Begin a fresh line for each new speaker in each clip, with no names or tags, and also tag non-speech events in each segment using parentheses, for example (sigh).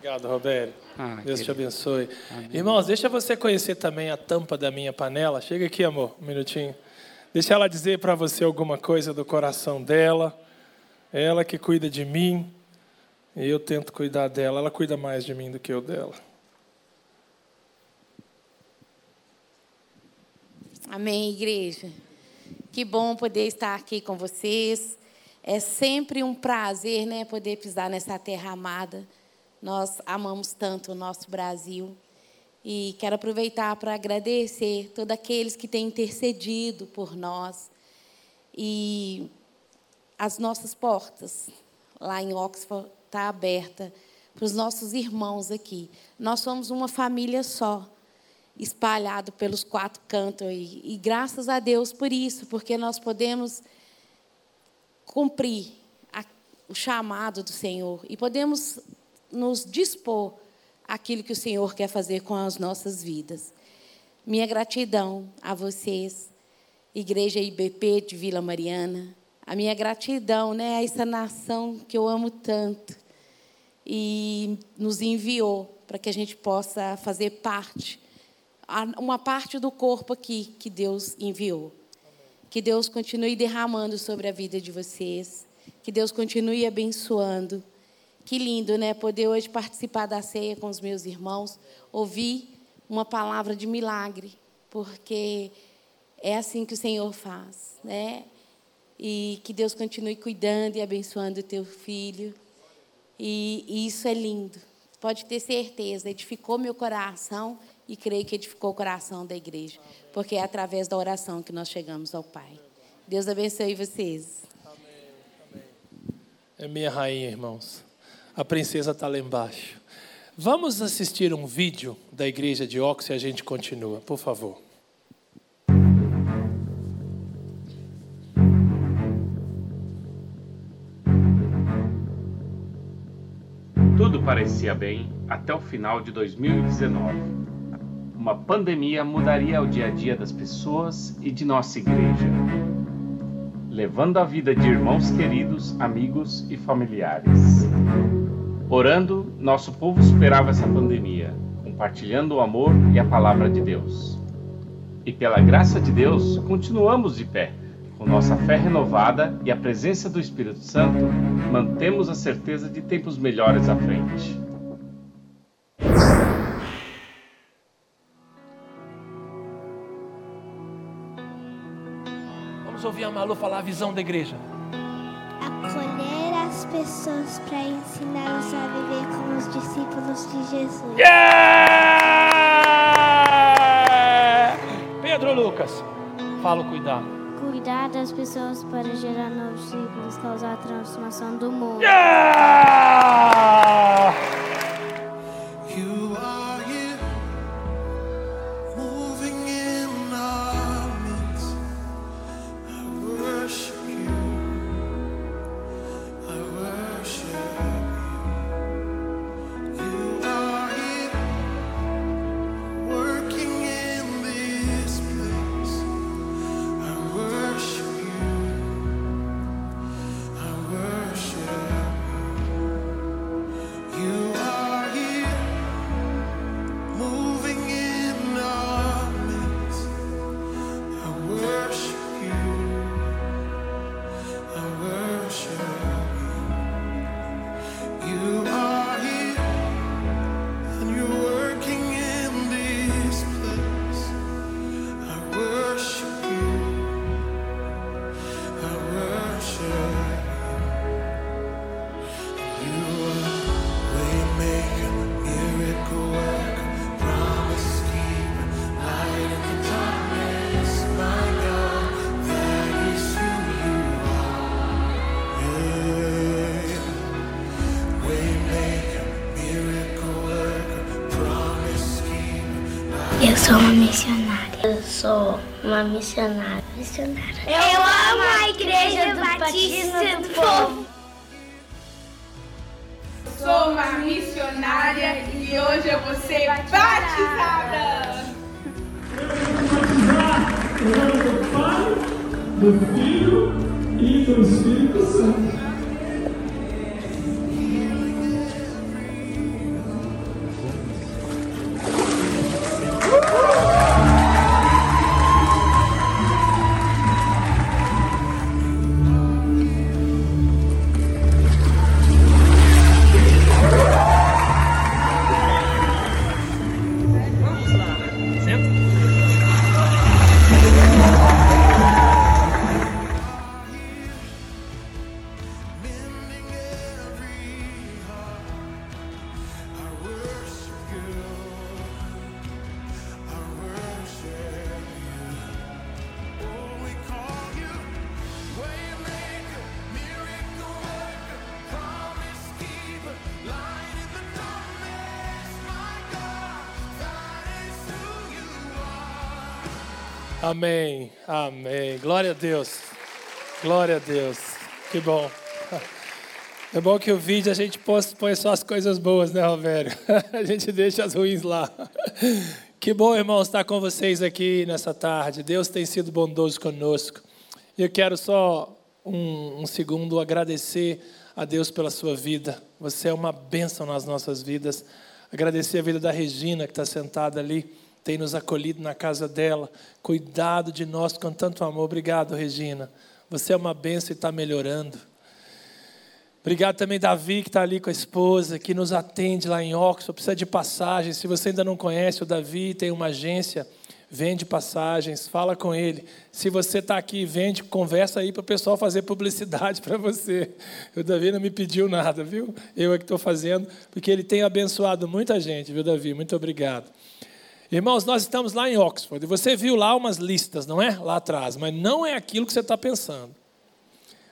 Obrigado, Roberto. Ah, Deus querido. te abençoe. Amém. Irmãos, deixa você conhecer também a tampa da minha panela. Chega aqui, amor, um minutinho. Deixa ela dizer para você alguma coisa do coração dela. Ela que cuida de mim. E eu tento cuidar dela. Ela cuida mais de mim do que eu dela.
Amém, igreja. Que bom poder estar aqui com vocês. É sempre um prazer, né, poder pisar nessa terra amada. Nós amamos tanto o nosso Brasil. E quero aproveitar para agradecer todos aqueles que têm intercedido por nós. E as nossas portas lá em Oxford está aberta para os nossos irmãos aqui. Nós somos uma família só, espalhado pelos quatro cantos e, e graças a Deus por isso, porque nós podemos cumprir a, o chamado do Senhor e podemos nos dispor aquilo que o Senhor quer fazer com as nossas vidas. Minha gratidão a vocês, Igreja IBP de Vila Mariana. A minha gratidão né, a essa nação que eu amo tanto e nos enviou para que a gente possa fazer parte, uma parte do corpo aqui que Deus enviou. Que Deus continue derramando sobre a vida de vocês, que Deus continue abençoando que lindo, né? Poder hoje participar da ceia com os meus irmãos, ouvir uma palavra de milagre, porque é assim que o Senhor faz, né? E que Deus continue cuidando e abençoando o teu filho. E, e isso é lindo. Pode ter certeza, edificou meu coração e creio que edificou o coração da igreja, porque é através da oração que nós chegamos ao Pai. Deus abençoe vocês. Amém.
Amém. É minha rainha, irmãos. A princesa está lá embaixo. Vamos assistir um vídeo da igreja de Ox e a gente continua, por favor.
Tudo parecia bem até o final de 2019. Uma pandemia mudaria o dia a dia das pessoas e de nossa igreja, levando a vida de irmãos queridos, amigos e familiares. Orando, nosso povo superava essa pandemia, compartilhando o amor e a palavra de Deus. E pela graça de Deus, continuamos de pé. Com nossa fé renovada e a presença do Espírito Santo, mantemos a certeza de tempos melhores à frente.
Vamos ouvir a Malu falar a visão da igreja
pessoas para ensiná-los a viver como os discípulos de Jesus.
Yeah! Pedro Lucas, fala cuidar.
Cuidar das pessoas para gerar novos discípulos, causar a transformação do mundo.
Yeah!
Sou uma missionária. Eu sou uma missionária. missionária.
Eu amo a Igreja do Batista do Povo.
Amém, amém. Glória a Deus. Glória a Deus. Que bom. É bom que o vídeo a gente põe só as coisas boas, né, Rovério? (laughs) A gente deixa as ruins lá. Que bom, irmãos, estar com vocês aqui nessa tarde. Deus tem sido bondoso conosco. Eu quero só um, um segundo agradecer a Deus pela sua vida. Você é uma bênção nas nossas vidas. Agradecer a vida da Regina, que está sentada ali tem nos acolhido na casa dela, cuidado de nós com tanto amor. Obrigado, Regina. Você é uma benção e está melhorando. Obrigado também, Davi, que está ali com a esposa, que nos atende lá em Oxford, precisa de passagens. Se você ainda não conhece o Davi, tem uma agência, vende passagens, fala com ele. Se você está aqui, vende, conversa aí para o pessoal fazer publicidade (laughs) para você. O Davi não me pediu nada, viu? Eu é que estou fazendo, porque ele tem abençoado muita gente, viu, Davi? Muito obrigado. Irmãos, nós estamos lá em Oxford. Você viu lá umas listas, não é? Lá atrás. Mas não é aquilo que você está pensando.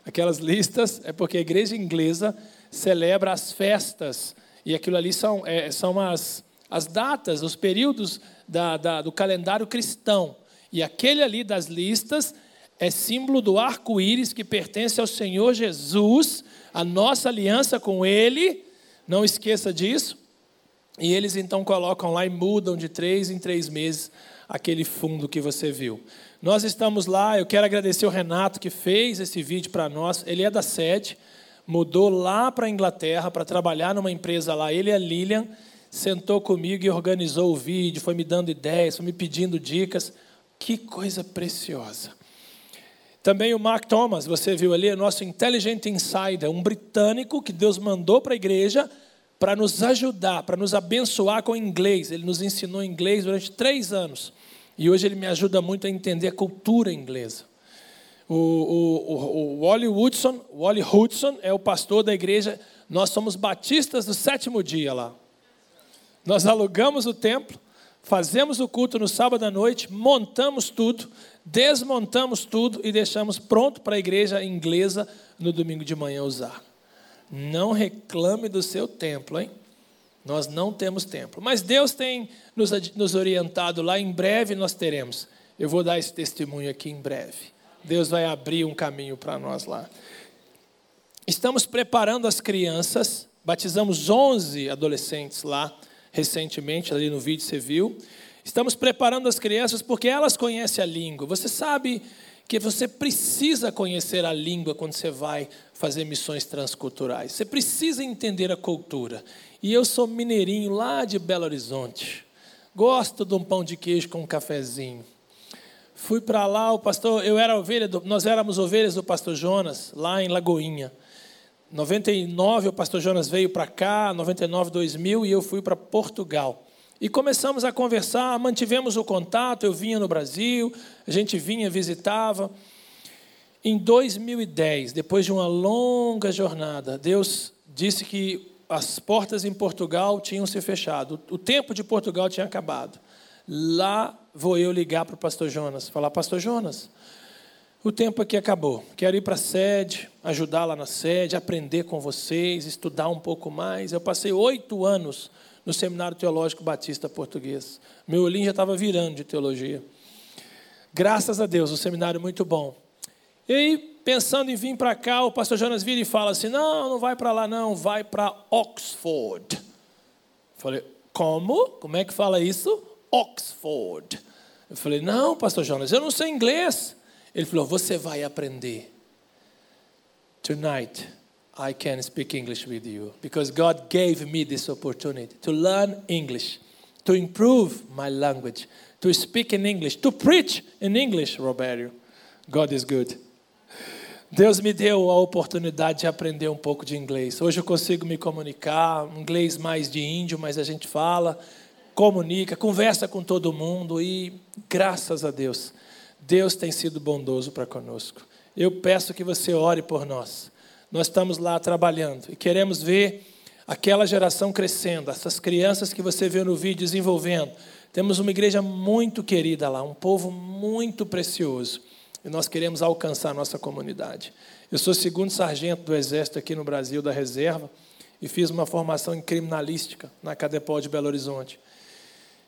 Aquelas listas é porque a igreja inglesa celebra as festas. E aquilo ali são, é, são as, as datas, os períodos da, da, do calendário cristão. E aquele ali das listas é símbolo do arco-íris que pertence ao Senhor Jesus, a nossa aliança com Ele. Não esqueça disso. E eles então colocam lá e mudam de três em três meses aquele fundo que você viu. Nós estamos lá, eu quero agradecer o Renato que fez esse vídeo para nós. Ele é da sede, mudou lá para a Inglaterra para trabalhar numa empresa lá. Ele e a Lilian sentou comigo e organizou o vídeo, foi me dando ideias, foi me pedindo dicas. Que coisa preciosa. Também o Mark Thomas, você viu ali, é nosso Intelligent Insider, um britânico que Deus mandou para a igreja para nos ajudar, para nos abençoar com inglês. Ele nos ensinou inglês durante três anos. E hoje ele me ajuda muito a entender a cultura inglesa. O, o, o, o Wally Woodson, Wally Hudson é o pastor da igreja. Nós somos batistas do sétimo dia lá. Nós alugamos o templo, fazemos o culto no sábado à noite, montamos tudo, desmontamos tudo e deixamos pronto para a igreja inglesa no domingo de manhã usar. Não reclame do seu templo, hein? Nós não temos templo. Mas Deus tem nos, nos orientado lá, em breve nós teremos. Eu vou dar esse testemunho aqui em breve. Deus vai abrir um caminho para nós lá. Estamos preparando as crianças, batizamos 11 adolescentes lá, recentemente, ali no vídeo você viu. Estamos preparando as crianças porque elas conhecem a língua. Você sabe que você precisa conhecer a língua quando você vai fazer missões transculturais. Você precisa entender a cultura. E eu sou mineirinho lá de Belo Horizonte. Gosto de um pão de queijo com um cafezinho. Fui para lá, o pastor, eu era ovelha, do, nós éramos ovelhas do pastor Jonas, lá em Lagoinha. 99 o pastor Jonas veio para cá, 99 2000 e eu fui para Portugal. E começamos a conversar, mantivemos o contato, eu vinha no Brasil, a gente vinha, visitava. Em 2010, depois de uma longa jornada, Deus disse que as portas em Portugal tinham se fechado, o tempo de Portugal tinha acabado. Lá vou eu ligar para o pastor Jonas, falar: Pastor Jonas, o tempo aqui acabou. Quero ir para a sede, ajudar lá na sede, aprender com vocês, estudar um pouco mais. Eu passei oito anos no Seminário Teológico Batista Português. Meu olhinho já estava virando de teologia. Graças a Deus, um seminário muito bom. E aí, pensando em vir para cá, o pastor Jonas vira e fala assim: não, não vai para lá, não, vai para Oxford. falei, como? Como é que fala isso? Oxford. Eu falei, não, pastor Jonas, eu não sei inglês. Ele falou, você vai aprender. Tonight, I can speak English with you because God gave me this opportunity to learn English, to improve my language, to speak in English, to preach in English, Roberto. God is good. Deus me deu a oportunidade de aprender um pouco de inglês. Hoje eu consigo me comunicar, inglês mais de índio, mas a gente fala, comunica, conversa com todo mundo e graças a Deus, Deus tem sido bondoso para conosco. Eu peço que você ore por nós nós estamos lá trabalhando e queremos ver aquela geração crescendo, essas crianças que você viu no vídeo desenvolvendo. Temos uma igreja muito querida lá, um povo muito precioso. E nós queremos alcançar a nossa comunidade. Eu sou segundo sargento do Exército aqui no Brasil, da Reserva, e fiz uma formação em criminalística na Cadepol de Belo Horizonte.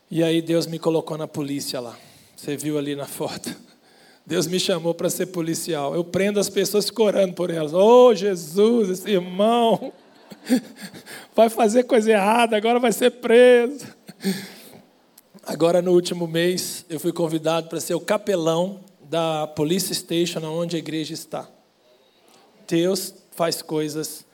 E aí Deus me colocou na polícia lá. Você viu ali na foto. Deus me chamou para ser policial. Eu prendo as pessoas corando por elas. Oh, Jesus, esse irmão (laughs) vai fazer coisa errada, agora vai ser preso. Agora, no último mês, eu fui convidado para ser o capelão da Police Station, onde a igreja está. Deus faz coisas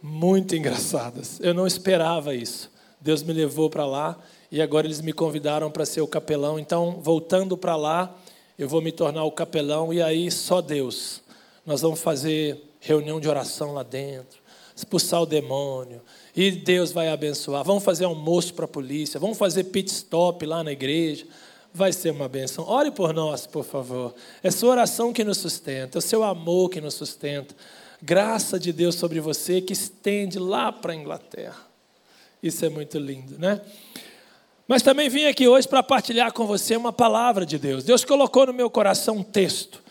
muito engraçadas. Eu não esperava isso. Deus me levou para lá e agora eles me convidaram para ser o capelão. Então, voltando para lá, eu vou me tornar o capelão e aí só Deus. Nós vamos fazer reunião de oração lá dentro, expulsar o demônio, e Deus vai abençoar. Vamos fazer almoço para a polícia, vamos fazer pit stop lá na igreja. Vai ser uma benção. Ore por nós, por favor. É sua oração que nos sustenta, é o seu amor que nos sustenta. Graça de Deus sobre você que estende lá para a Inglaterra. Isso é muito lindo, né? Mas também vim aqui hoje para partilhar com você uma palavra de Deus. Deus colocou no meu coração um texto.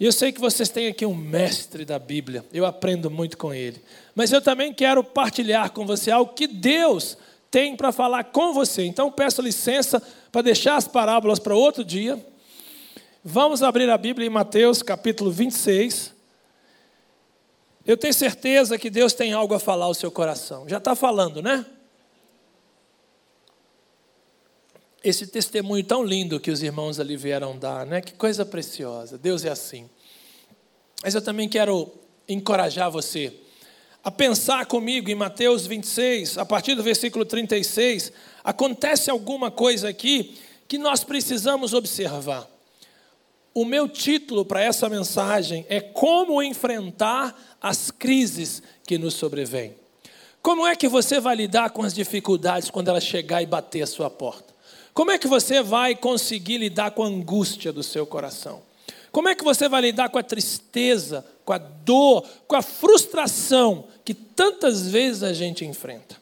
E eu sei que vocês têm aqui um mestre da Bíblia. Eu aprendo muito com ele. Mas eu também quero partilhar com você algo que Deus tem para falar com você. Então peço licença para deixar as parábolas para outro dia. Vamos abrir a Bíblia em Mateus capítulo 26. Eu tenho certeza que Deus tem algo a falar ao seu coração. Já está falando, né? Esse testemunho tão lindo que os irmãos ali vieram dar, né? Que coisa preciosa. Deus é assim. Mas eu também quero encorajar você a pensar comigo em Mateus 26, a partir do versículo 36, acontece alguma coisa aqui que nós precisamos observar. O meu título para essa mensagem é Como enfrentar as crises que nos sobrevêm. Como é que você vai lidar com as dificuldades quando ela chegar e bater a sua porta? Como é que você vai conseguir lidar com a angústia do seu coração? Como é que você vai lidar com a tristeza, com a dor, com a frustração que tantas vezes a gente enfrenta?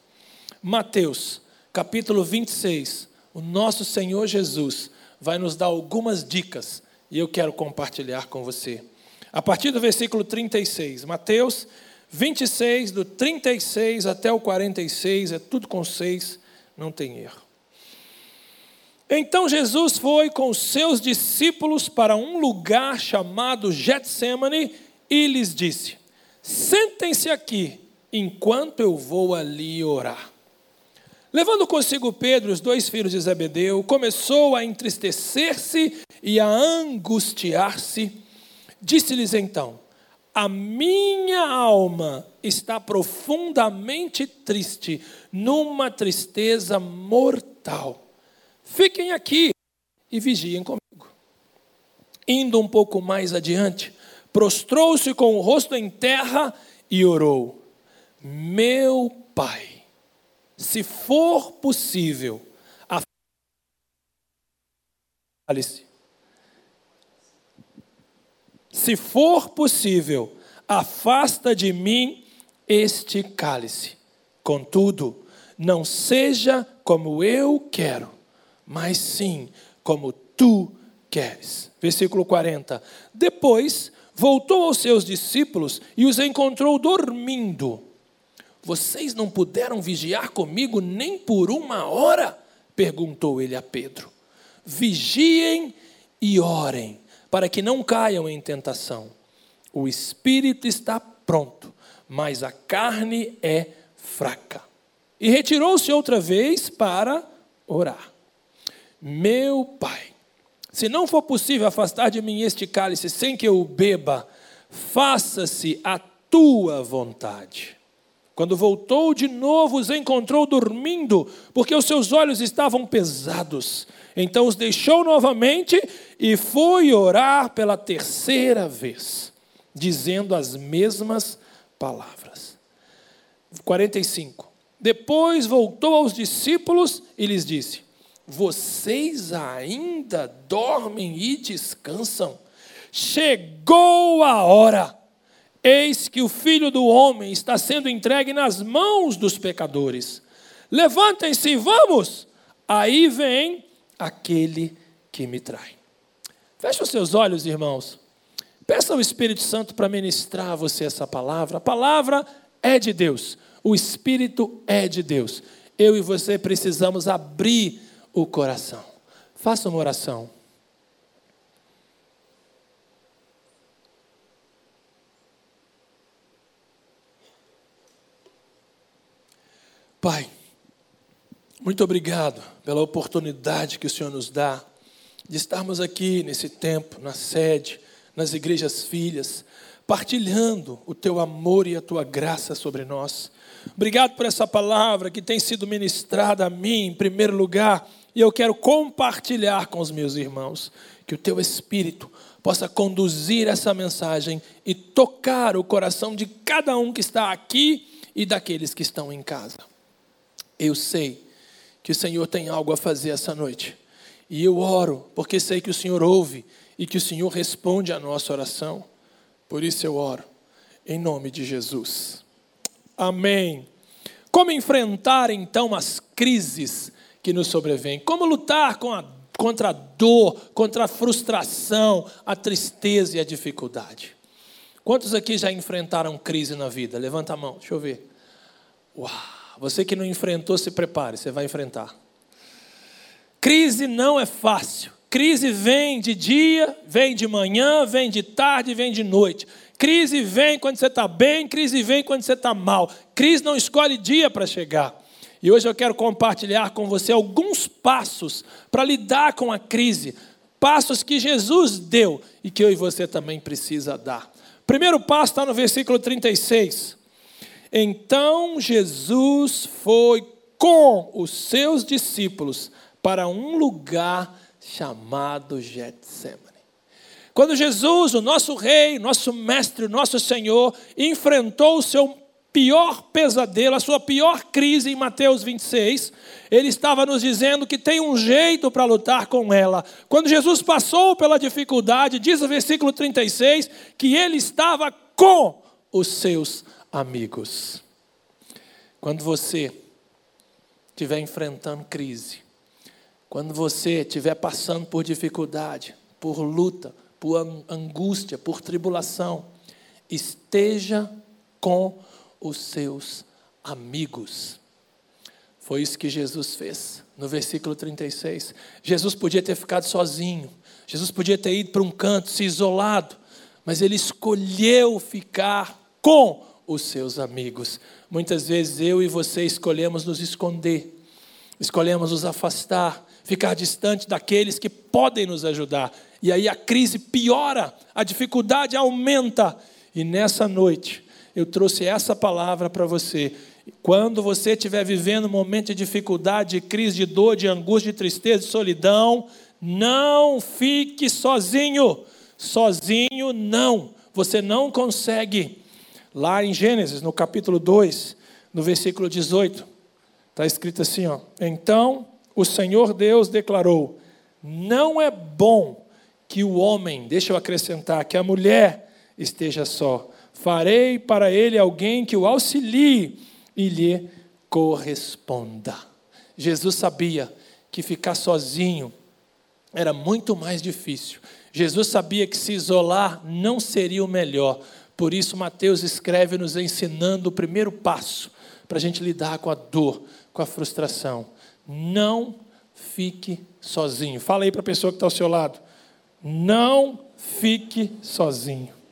Mateus, capítulo 26, o nosso Senhor Jesus vai nos dar algumas dicas e eu quero compartilhar com você. A partir do versículo 36, Mateus 26, do 36 até o 46, é tudo com seis, não tem erro. Então Jesus foi com seus discípulos para um lugar chamado Getsemane e lhes disse: Sentem-se aqui enquanto eu vou ali orar. Levando consigo Pedro e os dois filhos de Zebedeu, começou a entristecer-se e a angustiar-se. Disse-lhes então: A minha alma está profundamente triste, numa tristeza mortal. Fiquem aqui e vigiem comigo. Indo um pouco mais adiante, prostrou-se com o rosto em terra e orou: Meu pai, se for possível, afasta se for possível, afasta de mim este cálice. Contudo, não seja como eu quero, mas sim como tu queres. Versículo 40. Depois voltou aos seus discípulos e os encontrou dormindo. Vocês não puderam vigiar comigo nem por uma hora? perguntou ele a Pedro. Vigiem e orem, para que não caiam em tentação. O espírito está pronto, mas a carne é fraca. E retirou-se outra vez para orar. Meu Pai, se não for possível afastar de mim este cálice sem que eu o beba, faça-se a tua vontade. Quando voltou de novo, os encontrou dormindo, porque os seus olhos estavam pesados. Então os deixou novamente e foi orar pela terceira vez, dizendo as mesmas palavras. 45. Depois voltou aos discípulos e lhes disse: vocês ainda dormem e descansam? Chegou a hora. Eis que o filho do homem está sendo entregue nas mãos dos pecadores. Levantem-se vamos. Aí vem aquele que me trai. Feche os seus olhos, irmãos. Peça ao Espírito Santo para ministrar a você essa palavra. A palavra é de Deus. O Espírito é de Deus. Eu e você precisamos abrir o coração. Faça uma oração. Pai, muito obrigado pela oportunidade que o Senhor nos dá de estarmos aqui nesse tempo, na sede, nas igrejas filhas, partilhando o teu amor e a tua graça sobre nós. Obrigado por essa palavra que tem sido ministrada a mim, em primeiro lugar e eu quero compartilhar com os meus irmãos. Que o teu Espírito possa conduzir essa mensagem e tocar o coração de cada um que está aqui e daqueles que estão em casa. Eu sei que o Senhor tem algo a fazer essa noite. E eu oro, porque sei que o Senhor ouve e que o Senhor responde à nossa oração. Por isso eu oro, em nome de Jesus. Amém. Como enfrentar então as crises que nos sobrevêm? Como lutar a, contra a dor, contra a frustração, a tristeza e a dificuldade? Quantos aqui já enfrentaram crise na vida? Levanta a mão, deixa eu ver. Uau, você que não enfrentou, se prepare, você vai enfrentar. Crise não é fácil. Crise vem de dia, vem de manhã, vem de tarde, vem de noite. Crise vem quando você está bem, crise vem quando você está mal. Crise não escolhe dia para chegar. E hoje eu quero compartilhar com você alguns passos para lidar com a crise. Passos que Jesus deu e que eu e você também precisa dar. Primeiro passo está no versículo 36. Então Jesus foi com os seus discípulos para um lugar chamado Getsemane. Quando Jesus, o nosso rei, nosso mestre, nosso Senhor, enfrentou o seu pior pesadelo, a sua pior crise em Mateus 26, ele estava nos dizendo que tem um jeito para lutar com ela. Quando Jesus passou pela dificuldade, diz o versículo 36 que ele estava com os seus amigos. Quando você estiver enfrentando crise, quando você estiver passando por dificuldade, por luta, por angústia, por tribulação, esteja com os seus amigos. Foi isso que Jesus fez no versículo 36. Jesus podia ter ficado sozinho, Jesus podia ter ido para um canto, se isolado, mas ele escolheu ficar com os seus amigos. Muitas vezes eu e você escolhemos nos esconder, escolhemos nos afastar, ficar distante daqueles que podem nos ajudar. E aí a crise piora, a dificuldade aumenta. E nessa noite, eu trouxe essa palavra para você. Quando você estiver vivendo um momento de dificuldade, de crise, de dor, de angústia, de tristeza, de solidão, não fique sozinho. Sozinho não. Você não consegue. Lá em Gênesis, no capítulo 2, no versículo 18, está escrito assim: ó, Então o Senhor Deus declarou: Não é bom que o homem, deixa eu acrescentar, que a mulher esteja só. Farei para ele alguém que o auxilie e lhe corresponda. Jesus sabia que ficar sozinho era muito mais difícil. Jesus sabia que se isolar não seria o melhor. Por isso, Mateus escreve nos ensinando o primeiro passo para a gente lidar com a dor, com a frustração. Não fique sozinho. Fala aí para a pessoa que está ao seu lado. Não fique sozinho.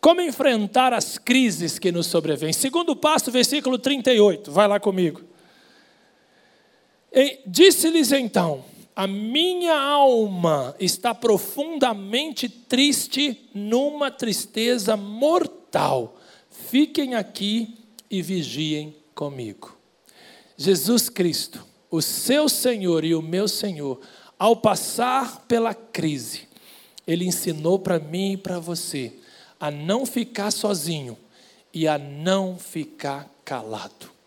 Como enfrentar as crises que nos sobrevêm? Segundo passo, versículo 38. Vai lá comigo. Disse-lhes então: A minha alma está profundamente triste, numa tristeza mortal. Fiquem aqui e vigiem comigo. Jesus Cristo, o seu Senhor e o meu Senhor, ao passar pela crise, ele ensinou para mim e para você a não ficar sozinho e a não ficar calado.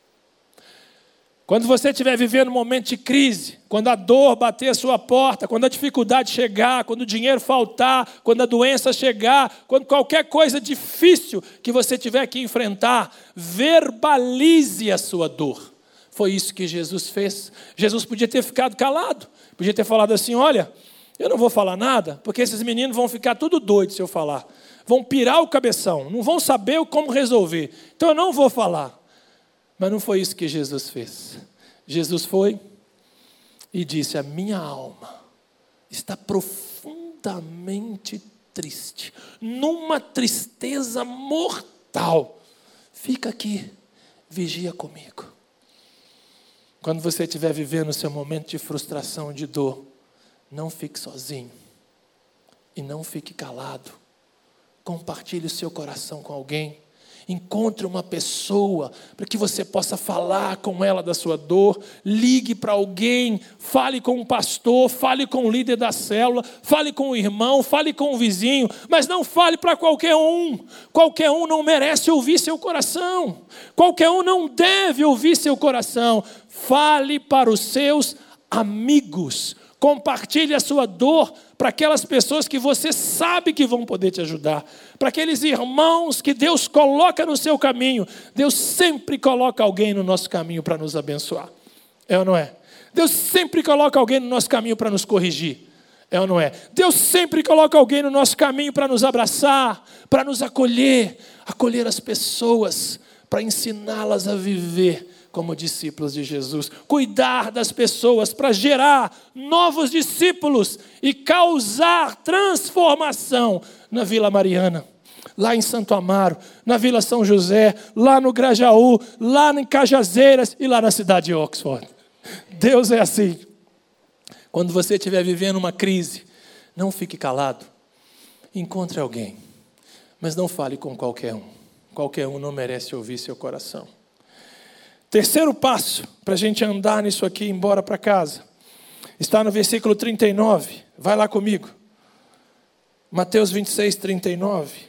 Quando você estiver vivendo um momento de crise, quando a dor bater a sua porta, quando a dificuldade chegar, quando o dinheiro faltar, quando a doença chegar, quando qualquer coisa difícil que você tiver que enfrentar, verbalize a sua dor. Foi isso que Jesus fez. Jesus podia ter ficado calado, podia ter falado assim: olha, eu não vou falar nada, porque esses meninos vão ficar tudo doidos se eu falar vão pirar o cabeção, não vão saber como resolver. Então eu não vou falar. Mas não foi isso que Jesus fez. Jesus foi e disse: A minha alma está profundamente triste, numa tristeza mortal. Fica aqui, vigia comigo. Quando você estiver vivendo o seu momento de frustração, de dor, não fique sozinho. E não fique calado. Compartilhe o seu coração com alguém. Encontre uma pessoa para que você possa falar com ela da sua dor. Ligue para alguém, fale com um pastor, fale com o líder da célula, fale com o irmão, fale com o vizinho, mas não fale para qualquer um. Qualquer um não merece ouvir seu coração. Qualquer um não deve ouvir seu coração. Fale para os seus amigos. Compartilhe a sua dor para aquelas pessoas que você sabe que vão poder te ajudar, para aqueles irmãos que Deus coloca no seu caminho. Deus sempre coloca alguém no nosso caminho para nos abençoar. É ou não é? Deus sempre coloca alguém no nosso caminho para nos corrigir. É ou não é? Deus sempre coloca alguém no nosso caminho para nos abraçar, para nos acolher, acolher as pessoas, para ensiná-las a viver como discípulos de Jesus, cuidar das pessoas para gerar novos discípulos e causar transformação na Vila Mariana, lá em Santo Amaro, na Vila São José, lá no Grajaú, lá em Cajazeiras e lá na cidade de Oxford. Deus é assim. Quando você estiver vivendo uma crise, não fique calado. Encontre alguém, mas não fale com qualquer um. Qualquer um não merece ouvir seu coração. Terceiro passo para a gente andar nisso aqui e ir embora para casa. Está no versículo 39. Vai lá comigo. Mateus 26, 39.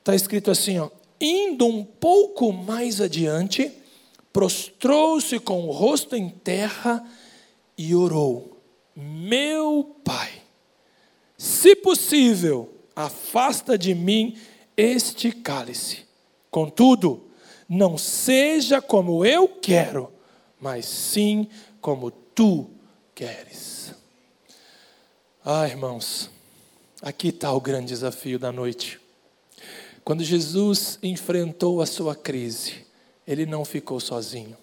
Está escrito assim: ó, Indo um pouco mais adiante, prostrou-se com o rosto em terra e orou: Meu pai, se possível, afasta de mim este cálice. Contudo, não seja como eu quero, mas sim como tu queres. Ah, irmãos, aqui está o grande desafio da noite. Quando Jesus enfrentou a sua crise, ele não ficou sozinho.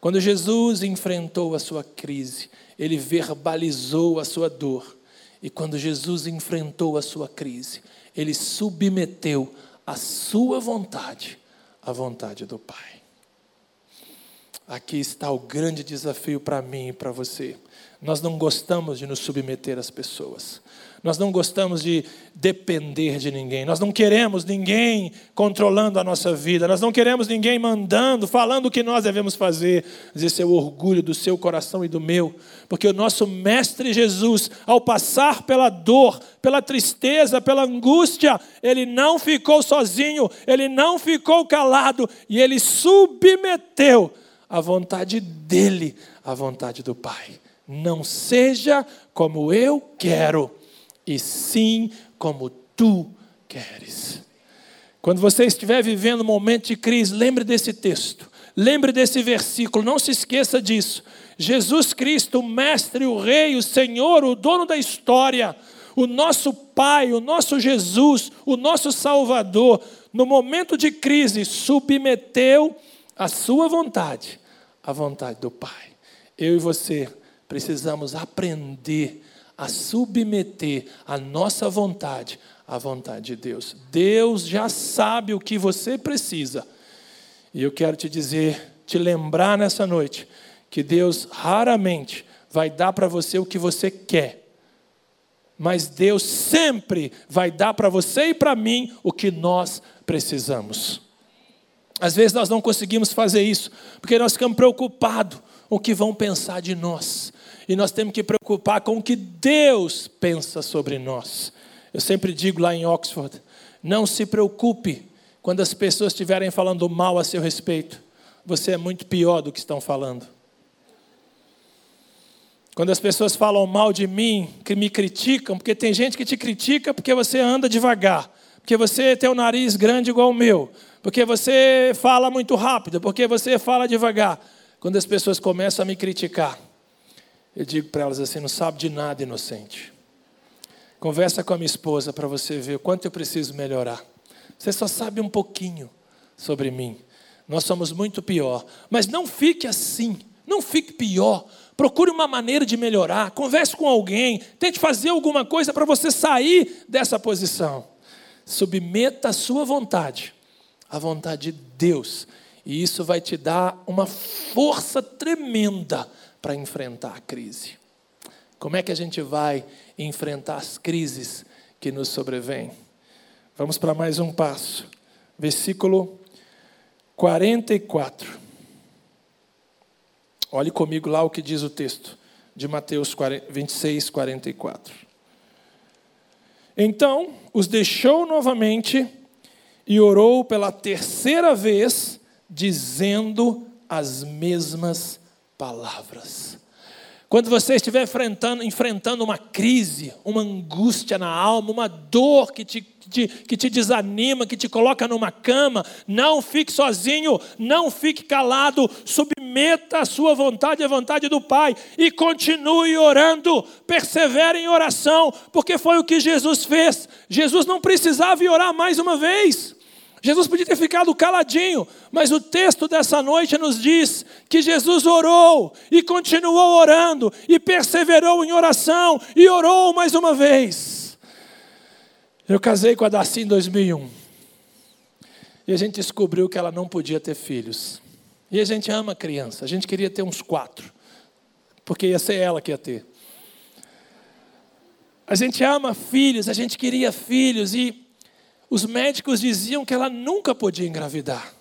Quando Jesus enfrentou a sua crise, ele verbalizou a sua dor. E quando Jesus enfrentou a sua crise, ele submeteu a sua vontade a vontade do Pai. Aqui está o grande desafio para mim e para você. Nós não gostamos de nos submeter às pessoas. Nós não gostamos de depender de ninguém. Nós não queremos ninguém controlando a nossa vida. Nós não queremos ninguém mandando, falando o que nós devemos fazer. Mas esse é o orgulho do seu coração e do meu. Porque o nosso Mestre Jesus, ao passar pela dor, pela tristeza, pela angústia, ele não ficou sozinho, ele não ficou calado e ele submeteu a vontade dele à vontade do Pai. Não seja como eu quero e sim como tu queres. Quando você estiver vivendo um momento de crise, lembre desse texto, lembre desse versículo, não se esqueça disso. Jesus Cristo, o Mestre, o Rei, o Senhor, o dono da história, o nosso Pai, o nosso Jesus, o nosso Salvador, no momento de crise, submeteu a sua vontade à vontade do Pai. Eu e você precisamos aprender a submeter a nossa vontade à vontade de Deus. Deus já sabe o que você precisa. E eu quero te dizer, te lembrar nessa noite, que Deus raramente vai dar para você o que você quer. Mas Deus sempre vai dar para você e para mim o que nós precisamos. Às vezes nós não conseguimos fazer isso, porque nós ficamos preocupados com o que vão pensar de nós e nós temos que preocupar com o que Deus pensa sobre nós. Eu sempre digo lá em Oxford: não se preocupe quando as pessoas estiverem falando mal a seu respeito. Você é muito pior do que estão falando. Quando as pessoas falam mal de mim, que me criticam, porque tem gente que te critica porque você anda devagar, porque você tem o nariz grande igual o meu, porque você fala muito rápido, porque você fala devagar. Quando as pessoas começam a me criticar, eu digo para elas assim: não sabe de nada, inocente. Conversa com a minha esposa para você ver o quanto eu preciso melhorar. Você só sabe um pouquinho sobre mim. Nós somos muito pior. Mas não fique assim. Não fique pior. Procure uma maneira de melhorar. Converse com alguém. Tente fazer alguma coisa para você sair dessa posição. Submeta a sua vontade à vontade de Deus E isso vai te dar uma força tremenda para enfrentar a crise. Como é que a gente vai enfrentar as crises que nos sobrevêm? Vamos para mais um passo. Versículo 44. Olhe comigo lá o que diz o texto de Mateus 26, 44. Então os deixou novamente e orou pela terceira vez, dizendo as mesmas palavras. Quando você estiver enfrentando, enfrentando uma crise, uma angústia na alma, uma dor que te, te, que te desanima, que te coloca numa cama, não fique sozinho, não fique calado, submeta a sua vontade à vontade do Pai e continue orando, persevere em oração, porque foi o que Jesus fez. Jesus não precisava orar mais uma vez. Jesus podia ter ficado caladinho, mas o texto dessa noite nos diz que Jesus orou e continuou orando e perseverou em oração e orou mais uma vez. Eu casei com a Darcy em 2001 e a gente descobriu que ela não podia ter filhos. E a gente ama criança, a gente queria ter uns quatro, porque ia ser ela que ia ter. A gente ama filhos, a gente queria filhos e os médicos diziam que ela nunca podia engravidar.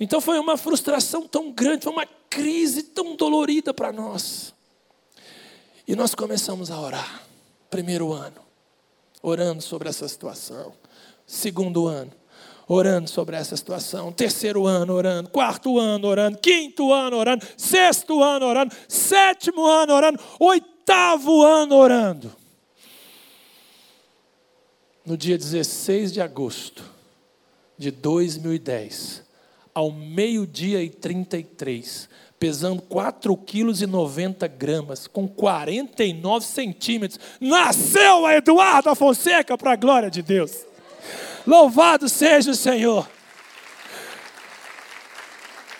Então foi uma frustração tão grande, foi uma crise tão dolorida para nós. E nós começamos a orar. Primeiro ano, orando sobre essa situação. Segundo ano, orando sobre essa situação. Terceiro ano, orando. Quarto ano, orando. Quinto ano, orando. Sexto ano, orando. Sétimo ano, orando. Oitavo ano, orando no dia 16 de agosto de 2010, ao meio-dia e 33, pesando 4 quilos e 90 gramas, com 49 centímetros, nasceu a Eduardo Fonseca para a glória de Deus. Louvado seja o Senhor.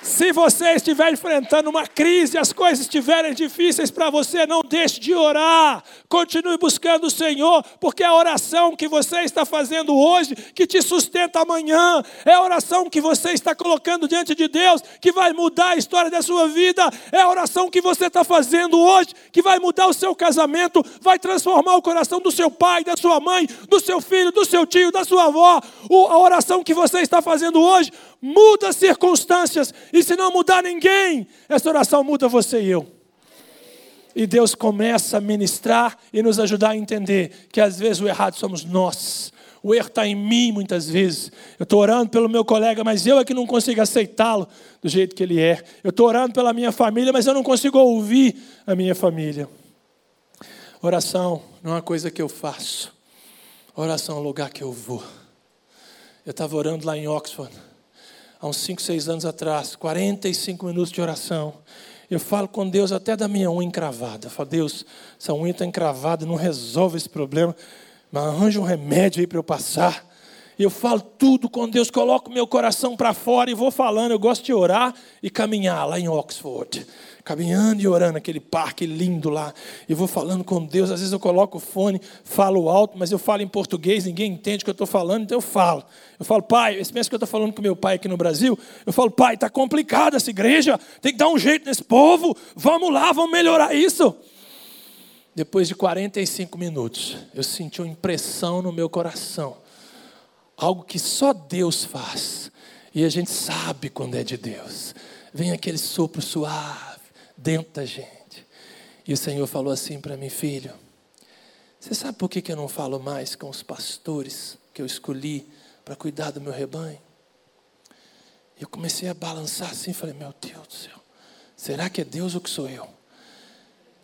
Se você estiver enfrentando uma crise, as coisas estiverem difíceis para você, não deixe de orar. Continue buscando o Senhor, porque é a oração que você está fazendo hoje que te sustenta amanhã. É a oração que você está colocando diante de Deus que vai mudar a história da sua vida. É a oração que você está fazendo hoje que vai mudar o seu casamento, vai transformar o coração do seu pai, da sua mãe, do seu filho, do seu tio, da sua avó. A oração que você está fazendo hoje muda as circunstâncias, e se não mudar ninguém, essa oração muda você e eu. E Deus começa a ministrar e nos ajudar a entender que às vezes o errado somos nós. O erro está em mim muitas vezes. Eu estou orando pelo meu colega, mas eu é que não consigo aceitá-lo do jeito que ele é. Eu estou orando pela minha família, mas eu não consigo ouvir a minha família. Oração não é uma coisa que eu faço. Oração é um lugar que eu vou. Eu estava orando lá em Oxford há uns 5, 6 anos atrás, 45 minutos de oração. Eu falo com Deus até da minha unha encravada. Eu falo, Deus, essa unha está encravada, não resolve esse problema, mas arranja um remédio aí para eu passar. Eu falo tudo com Deus, coloco meu coração para fora e vou falando. Eu gosto de orar e caminhar lá em Oxford caminhando e orando naquele parque lindo lá. E vou falando com Deus. Às vezes eu coloco o fone, falo alto, mas eu falo em português, ninguém entende o que eu estou falando, então eu falo. Eu falo, pai, esse mês que eu estou falando com meu pai aqui no Brasil, eu falo, pai, está complicado essa igreja, tem que dar um jeito nesse povo, vamos lá, vamos melhorar isso. Depois de 45 minutos, eu senti uma impressão no meu coração, algo que só Deus faz, e a gente sabe quando é de Deus. Vem aquele sopro suave dentro da gente. E o Senhor falou assim para mim, filho, você sabe por que, eu não falo mais com os pastores que eu escolhi para cuidar do meu rebanho? Eu comecei a balançar assim, falei, meu Deus do céu, será que é Deus ou que sou eu?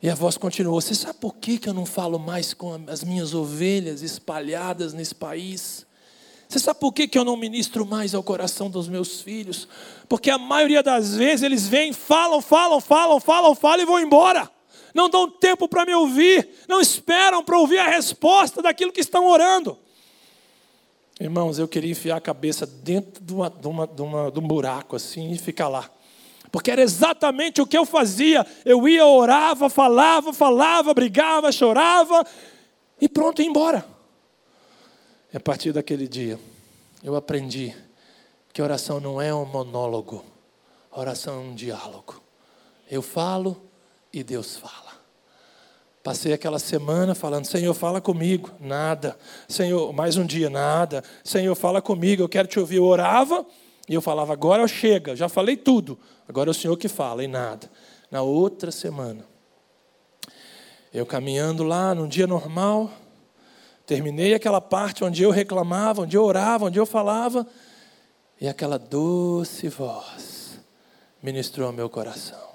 E a voz continuou: Você sabe por que eu não falo mais com as minhas ovelhas espalhadas nesse país? Você sabe por que, que eu não ministro mais ao coração dos meus filhos? Porque a maioria das vezes eles vêm, falam, falam, falam, falam, falam e vão embora. Não dão tempo para me ouvir, não esperam para ouvir a resposta daquilo que estão orando. Irmãos, eu queria enfiar a cabeça dentro de, uma, de, uma, de, uma, de um buraco assim e ficar lá. Porque era exatamente o que eu fazia. Eu ia, orava, falava, falava, brigava, chorava e pronto, ia embora. E a partir daquele dia, eu aprendi que oração não é um monólogo, oração é um diálogo. Eu falo e Deus fala. Passei aquela semana falando: Senhor, fala comigo. Nada. Senhor, mais um dia, nada. Senhor, fala comigo, eu quero te ouvir. Eu orava e eu falava: Agora chega, já falei tudo. Agora é o Senhor que fala e nada. Na outra semana, eu caminhando lá num dia normal, terminei aquela parte onde eu reclamava, onde eu orava, onde eu falava, e aquela doce voz ministrou ao meu coração.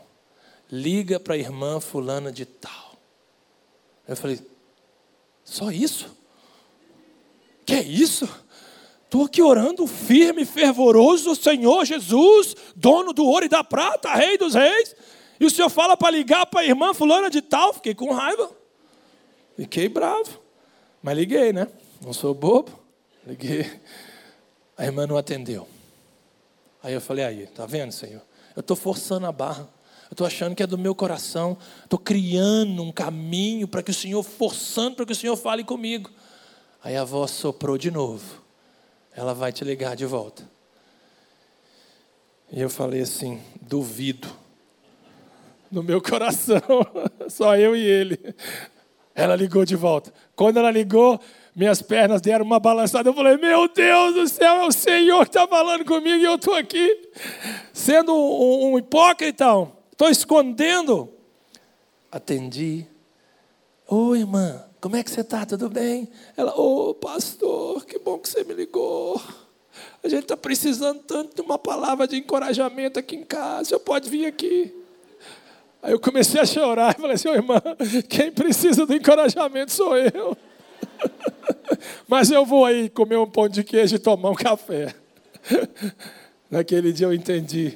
Liga para a irmã fulana de tal. Eu falei, só isso? Que isso? Estou aqui orando firme, fervoroso, Senhor Jesus, dono do ouro e da prata, Rei dos reis. E o senhor fala para ligar para a irmã fulana de tal, fiquei com raiva. Fiquei bravo. Mas liguei, né? Não sou bobo. Liguei. A irmã não atendeu. Aí eu falei, aí, tá vendo, Senhor? Eu estou forçando a barra. Eu estou achando que é do meu coração. Estou criando um caminho para que o Senhor, forçando para que o Senhor fale comigo. Aí a voz soprou de novo. Ela vai te ligar de volta. E eu falei assim: duvido no meu coração, (laughs) só eu e ele. Ela ligou de volta. Quando ela ligou, minhas pernas deram uma balançada. Eu falei: Meu Deus do céu, é o Senhor que está falando comigo e eu estou aqui, sendo um, um hipócrita, estou escondendo. Atendi. Oi, irmã, como é que você está? Tudo bem? Ela, ô oh, pastor, que bom que você me ligou. A gente está precisando tanto de uma palavra de encorajamento aqui em casa. Você pode vir aqui. Aí eu comecei a chorar e falei assim, oh, irmã, quem precisa do encorajamento sou eu. (laughs) Mas eu vou aí comer um pão de queijo e tomar um café. (laughs) Naquele dia eu entendi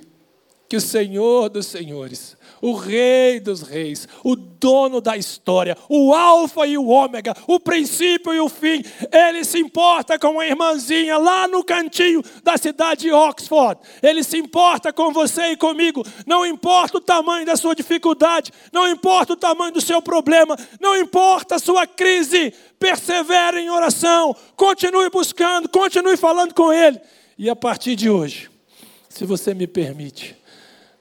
que o Senhor dos Senhores o Rei dos Reis, o dono da história, o Alfa e o Ômega, o princípio e o fim. Ele se importa com a irmãzinha lá no cantinho da cidade de Oxford. Ele se importa com você e comigo. Não importa o tamanho da sua dificuldade, não importa o tamanho do seu problema, não importa a sua crise. Persevere em oração, continue buscando, continue falando com Ele. E a partir de hoje, se você me permite,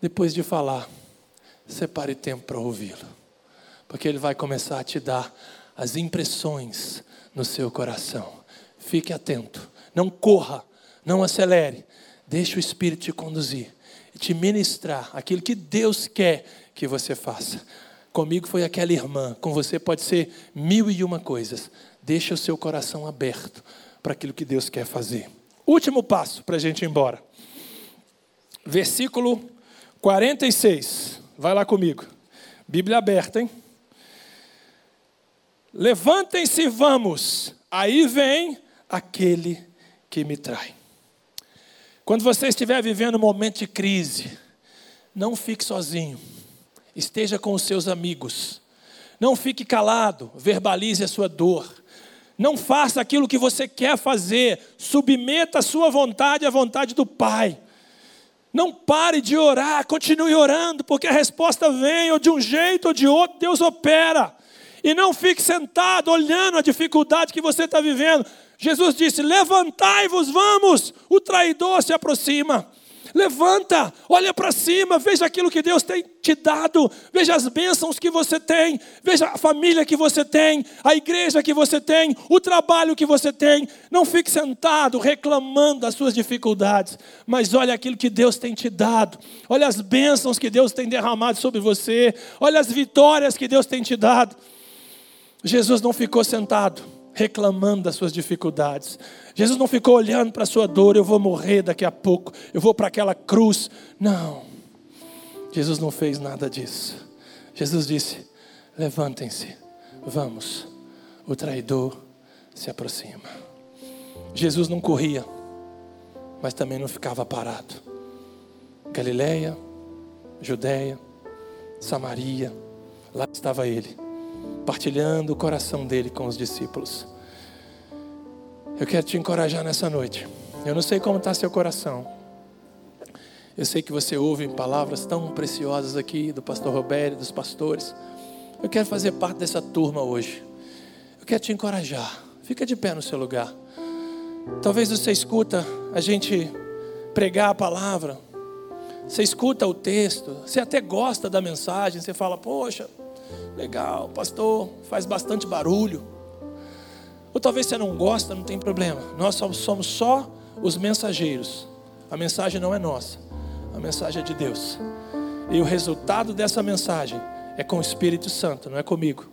depois de falar, separe tempo para ouvi-lo, porque ele vai começar a te dar as impressões no seu coração. Fique atento, não corra, não acelere, deixe o Espírito te conduzir e te ministrar aquilo que Deus quer que você faça. Comigo foi aquela irmã, com você pode ser mil e uma coisas. Deixe o seu coração aberto para aquilo que Deus quer fazer. Último passo para a gente ir embora. Versículo 46. Vai lá comigo. Bíblia aberta, hein? Levantem-se, vamos. Aí vem aquele que me trai. Quando você estiver vivendo um momento de crise, não fique sozinho. Esteja com os seus amigos. Não fique calado, verbalize a sua dor. Não faça aquilo que você quer fazer, submeta a sua vontade à vontade do Pai. Não pare de orar, continue orando, porque a resposta vem, ou de um jeito ou de outro, Deus opera. E não fique sentado olhando a dificuldade que você está vivendo. Jesus disse: Levantai-vos, vamos, o traidor se aproxima. Levanta, olha para cima, veja aquilo que Deus tem te dado, veja as bênçãos que você tem, veja a família que você tem, a igreja que você tem, o trabalho que você tem. Não fique sentado reclamando das suas dificuldades, mas olha aquilo que Deus tem te dado, olha as bênçãos que Deus tem derramado sobre você, olha as vitórias que Deus tem te dado. Jesus não ficou sentado reclamando das suas dificuldades. Jesus não ficou olhando para a sua dor, eu vou morrer daqui a pouco, eu vou para aquela cruz. Não. Jesus não fez nada disso. Jesus disse: levantem-se, vamos. O traidor se aproxima. Jesus não corria, mas também não ficava parado. Galileia, Judéia, Samaria, lá estava ele partilhando o coração dele com os discípulos. Eu quero te encorajar nessa noite. Eu não sei como está seu coração. Eu sei que você ouve palavras tão preciosas aqui do pastor Roberto, dos pastores. Eu quero fazer parte dessa turma hoje. Eu quero te encorajar. Fica de pé no seu lugar. Talvez você escuta a gente pregar a palavra, você escuta o texto, você até gosta da mensagem, você fala, poxa, legal, pastor, faz bastante barulho. Ou talvez você não gosta, não tem problema. Nós somos só os mensageiros. A mensagem não é nossa, a mensagem é de Deus. E o resultado dessa mensagem é com o Espírito Santo, não é comigo.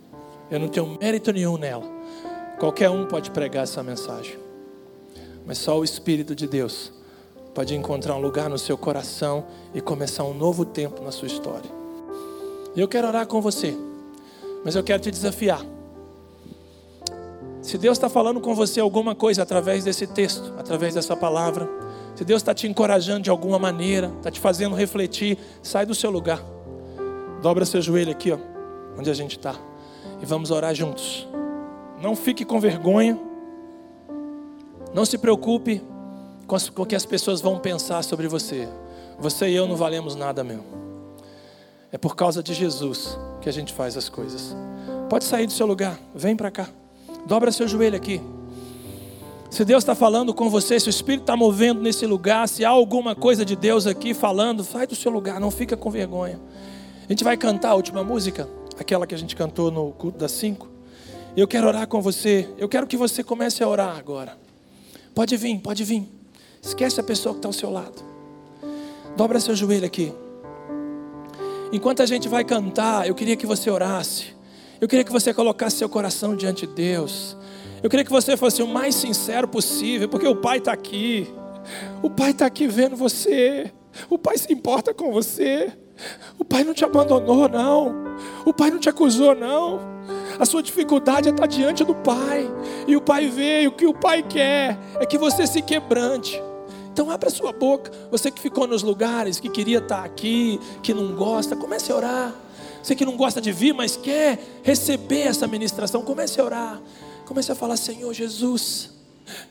Eu não tenho mérito nenhum nela. Qualquer um pode pregar essa mensagem. Mas só o Espírito de Deus pode encontrar um lugar no seu coração e começar um novo tempo na sua história. Eu quero orar com você, mas eu quero te desafiar. Se Deus está falando com você alguma coisa através desse texto, através dessa palavra, se Deus está te encorajando de alguma maneira, está te fazendo refletir, sai do seu lugar. Dobra seu joelho aqui, ó, onde a gente está. E vamos orar juntos. Não fique com vergonha. Não se preocupe com o que as pessoas vão pensar sobre você. Você e eu não valemos nada mesmo. É por causa de Jesus que a gente faz as coisas. Pode sair do seu lugar, vem para cá. Dobra seu joelho aqui. Se Deus está falando com você, se o Espírito está movendo nesse lugar, se há alguma coisa de Deus aqui falando, sai do seu lugar, não fica com vergonha. A gente vai cantar a última música, aquela que a gente cantou no culto das cinco. Eu quero orar com você. Eu quero que você comece a orar agora. Pode vir, pode vir. Esquece a pessoa que está ao seu lado. Dobra seu joelho aqui. Enquanto a gente vai cantar, eu queria que você orasse. Eu queria que você colocasse seu coração diante de Deus. Eu queria que você fosse o mais sincero possível, porque o Pai está aqui. O Pai está aqui vendo você. O Pai se importa com você. O Pai não te abandonou, não. O Pai não te acusou, não. A sua dificuldade é estar diante do Pai. E o Pai veio. O que o Pai quer é que você se quebrante. Então abra sua boca. Você que ficou nos lugares, que queria estar aqui, que não gosta, comece a orar. Você que não gosta de vir, mas quer receber essa ministração, comece a orar. Comece a falar: Senhor Jesus,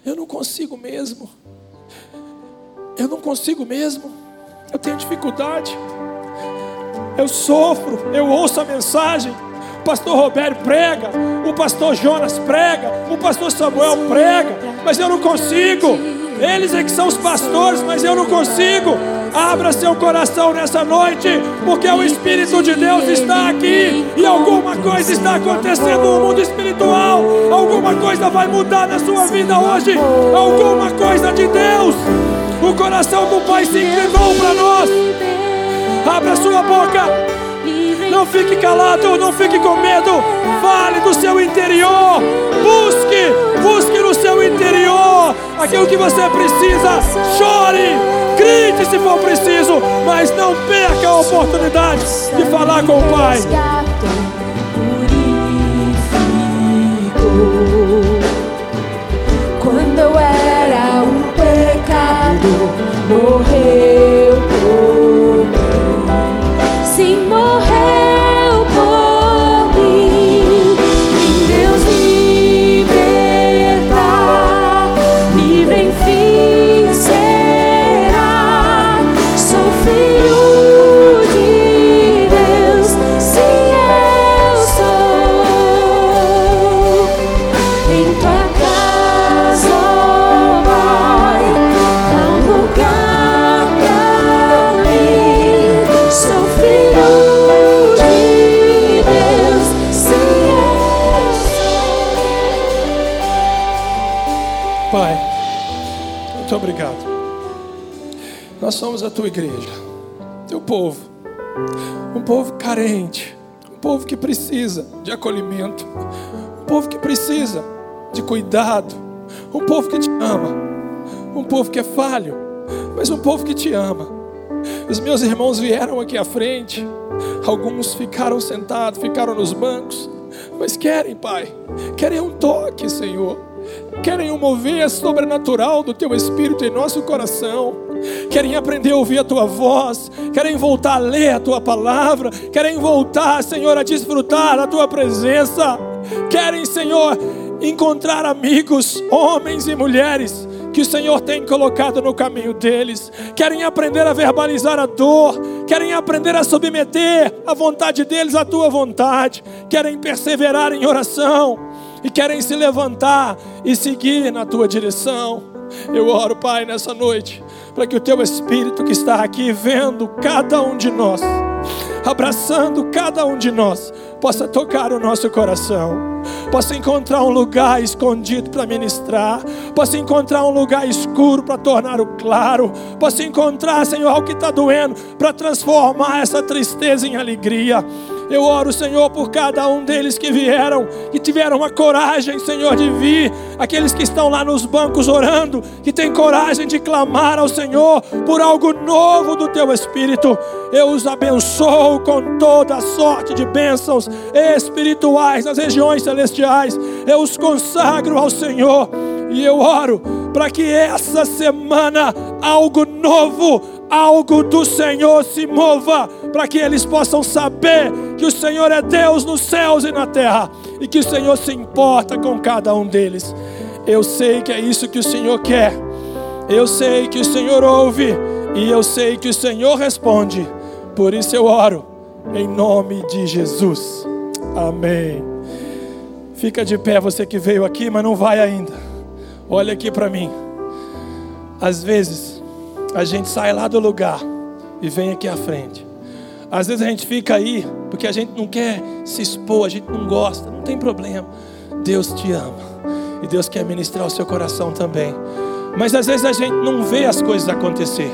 eu não consigo mesmo. Eu não consigo mesmo. Eu tenho dificuldade. Eu sofro. Eu ouço a mensagem. O pastor Roberto prega. O pastor Jonas prega. O pastor Samuel prega. Mas eu não consigo. Eles é que são os pastores, mas eu não consigo. Abra seu coração nessa noite, porque o Espírito de Deus está aqui e alguma coisa está acontecendo no mundo espiritual. Alguma coisa vai mudar na sua vida hoje. Alguma coisa de Deus. O coração do Pai se inclinou para nós. Abra sua boca. Não fique calado, não fique com medo. Fale do seu interior. Busque, busque seu interior aquilo que você precisa. Chore, grite se for preciso, mas não perca a oportunidade de falar com o Pai.
Quando eu era um pecado, morreu
a tua igreja, teu povo, um povo carente, um povo que precisa de acolhimento, um povo que precisa de cuidado, um povo que te ama, um povo que é falho, mas um povo que te ama. Os meus irmãos vieram aqui à frente, alguns ficaram sentados, ficaram nos bancos, mas querem, Pai, querem um toque, Senhor, querem um mover sobrenatural do Teu Espírito em nosso coração, querem aprender a ouvir a Tua voz, querem voltar a ler a Tua palavra, querem voltar, Senhor, a desfrutar da Tua presença, querem, Senhor, encontrar amigos, homens e mulheres que o Senhor tem colocado no caminho deles. Querem aprender a verbalizar a dor, querem aprender a submeter a vontade deles à tua vontade, querem perseverar em oração e querem se levantar e seguir na tua direção. Eu oro, Pai, nessa noite, para que o teu Espírito que está aqui vendo cada um de nós, abraçando cada um de nós, possa tocar o nosso coração possa encontrar um lugar escondido para ministrar, possa encontrar um lugar escuro para tornar o claro, possa encontrar, Senhor, algo que está doendo para transformar essa tristeza em alegria. Eu oro, Senhor, por cada um deles que vieram, que tiveram a coragem, Senhor, de vir. Aqueles que estão lá nos bancos orando, que têm coragem de clamar ao Senhor por algo novo do teu Espírito. Eu os abençoo com toda sorte de bênçãos espirituais nas regiões celestiais. Eu os consagro ao Senhor e eu oro para que essa semana algo novo, algo do Senhor se mova, para que eles possam saber que o Senhor é Deus nos céus e na terra e que o Senhor se importa com cada um deles. Eu sei que é isso que o Senhor quer, eu sei que o Senhor ouve e eu sei que o Senhor responde, por isso eu oro em nome de Jesus. Amém. Fica de pé você que veio aqui, mas não vai ainda. Olha aqui para mim. Às vezes, a gente sai lá do lugar e vem aqui à frente. Às vezes a gente fica aí porque a gente não quer se expor, a gente não gosta, não tem problema. Deus te ama e Deus quer ministrar o seu coração também. Mas às vezes a gente não vê as coisas acontecer.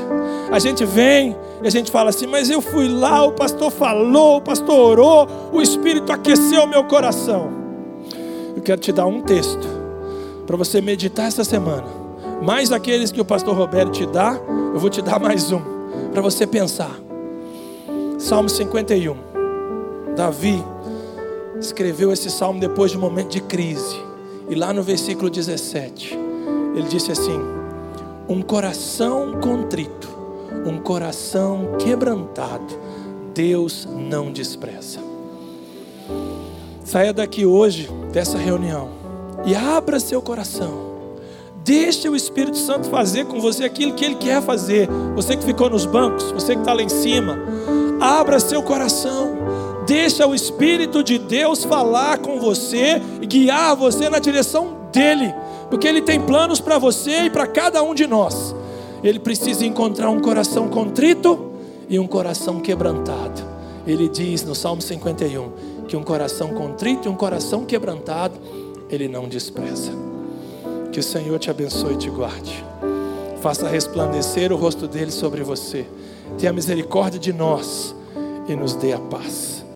A gente vem e a gente fala assim: Mas eu fui lá, o pastor falou, o pastor orou, o Espírito aqueceu o meu coração. Eu quero te dar um texto para você meditar essa semana. Mais aqueles que o pastor Roberto te dá, eu vou te dar mais um para você pensar. Salmo 51. Davi escreveu esse salmo depois de um momento de crise. E lá no versículo 17, ele disse assim: Um coração contrito, um coração quebrantado, Deus não despreza. Saia daqui hoje dessa reunião e abra seu coração. Deixe o Espírito Santo fazer com você aquilo que Ele quer fazer. Você que ficou nos bancos, você que está lá em cima, abra seu coração. Deixa o Espírito de Deus falar com você e guiar você na direção dele, porque Ele tem planos para você e para cada um de nós. Ele precisa encontrar um coração contrito e um coração quebrantado. Ele diz no Salmo 51 que um coração contrito e um coração quebrantado ele não despreza. Que o Senhor te abençoe e te guarde. Faça resplandecer o rosto dele sobre você. Tenha misericórdia de nós e nos dê a paz.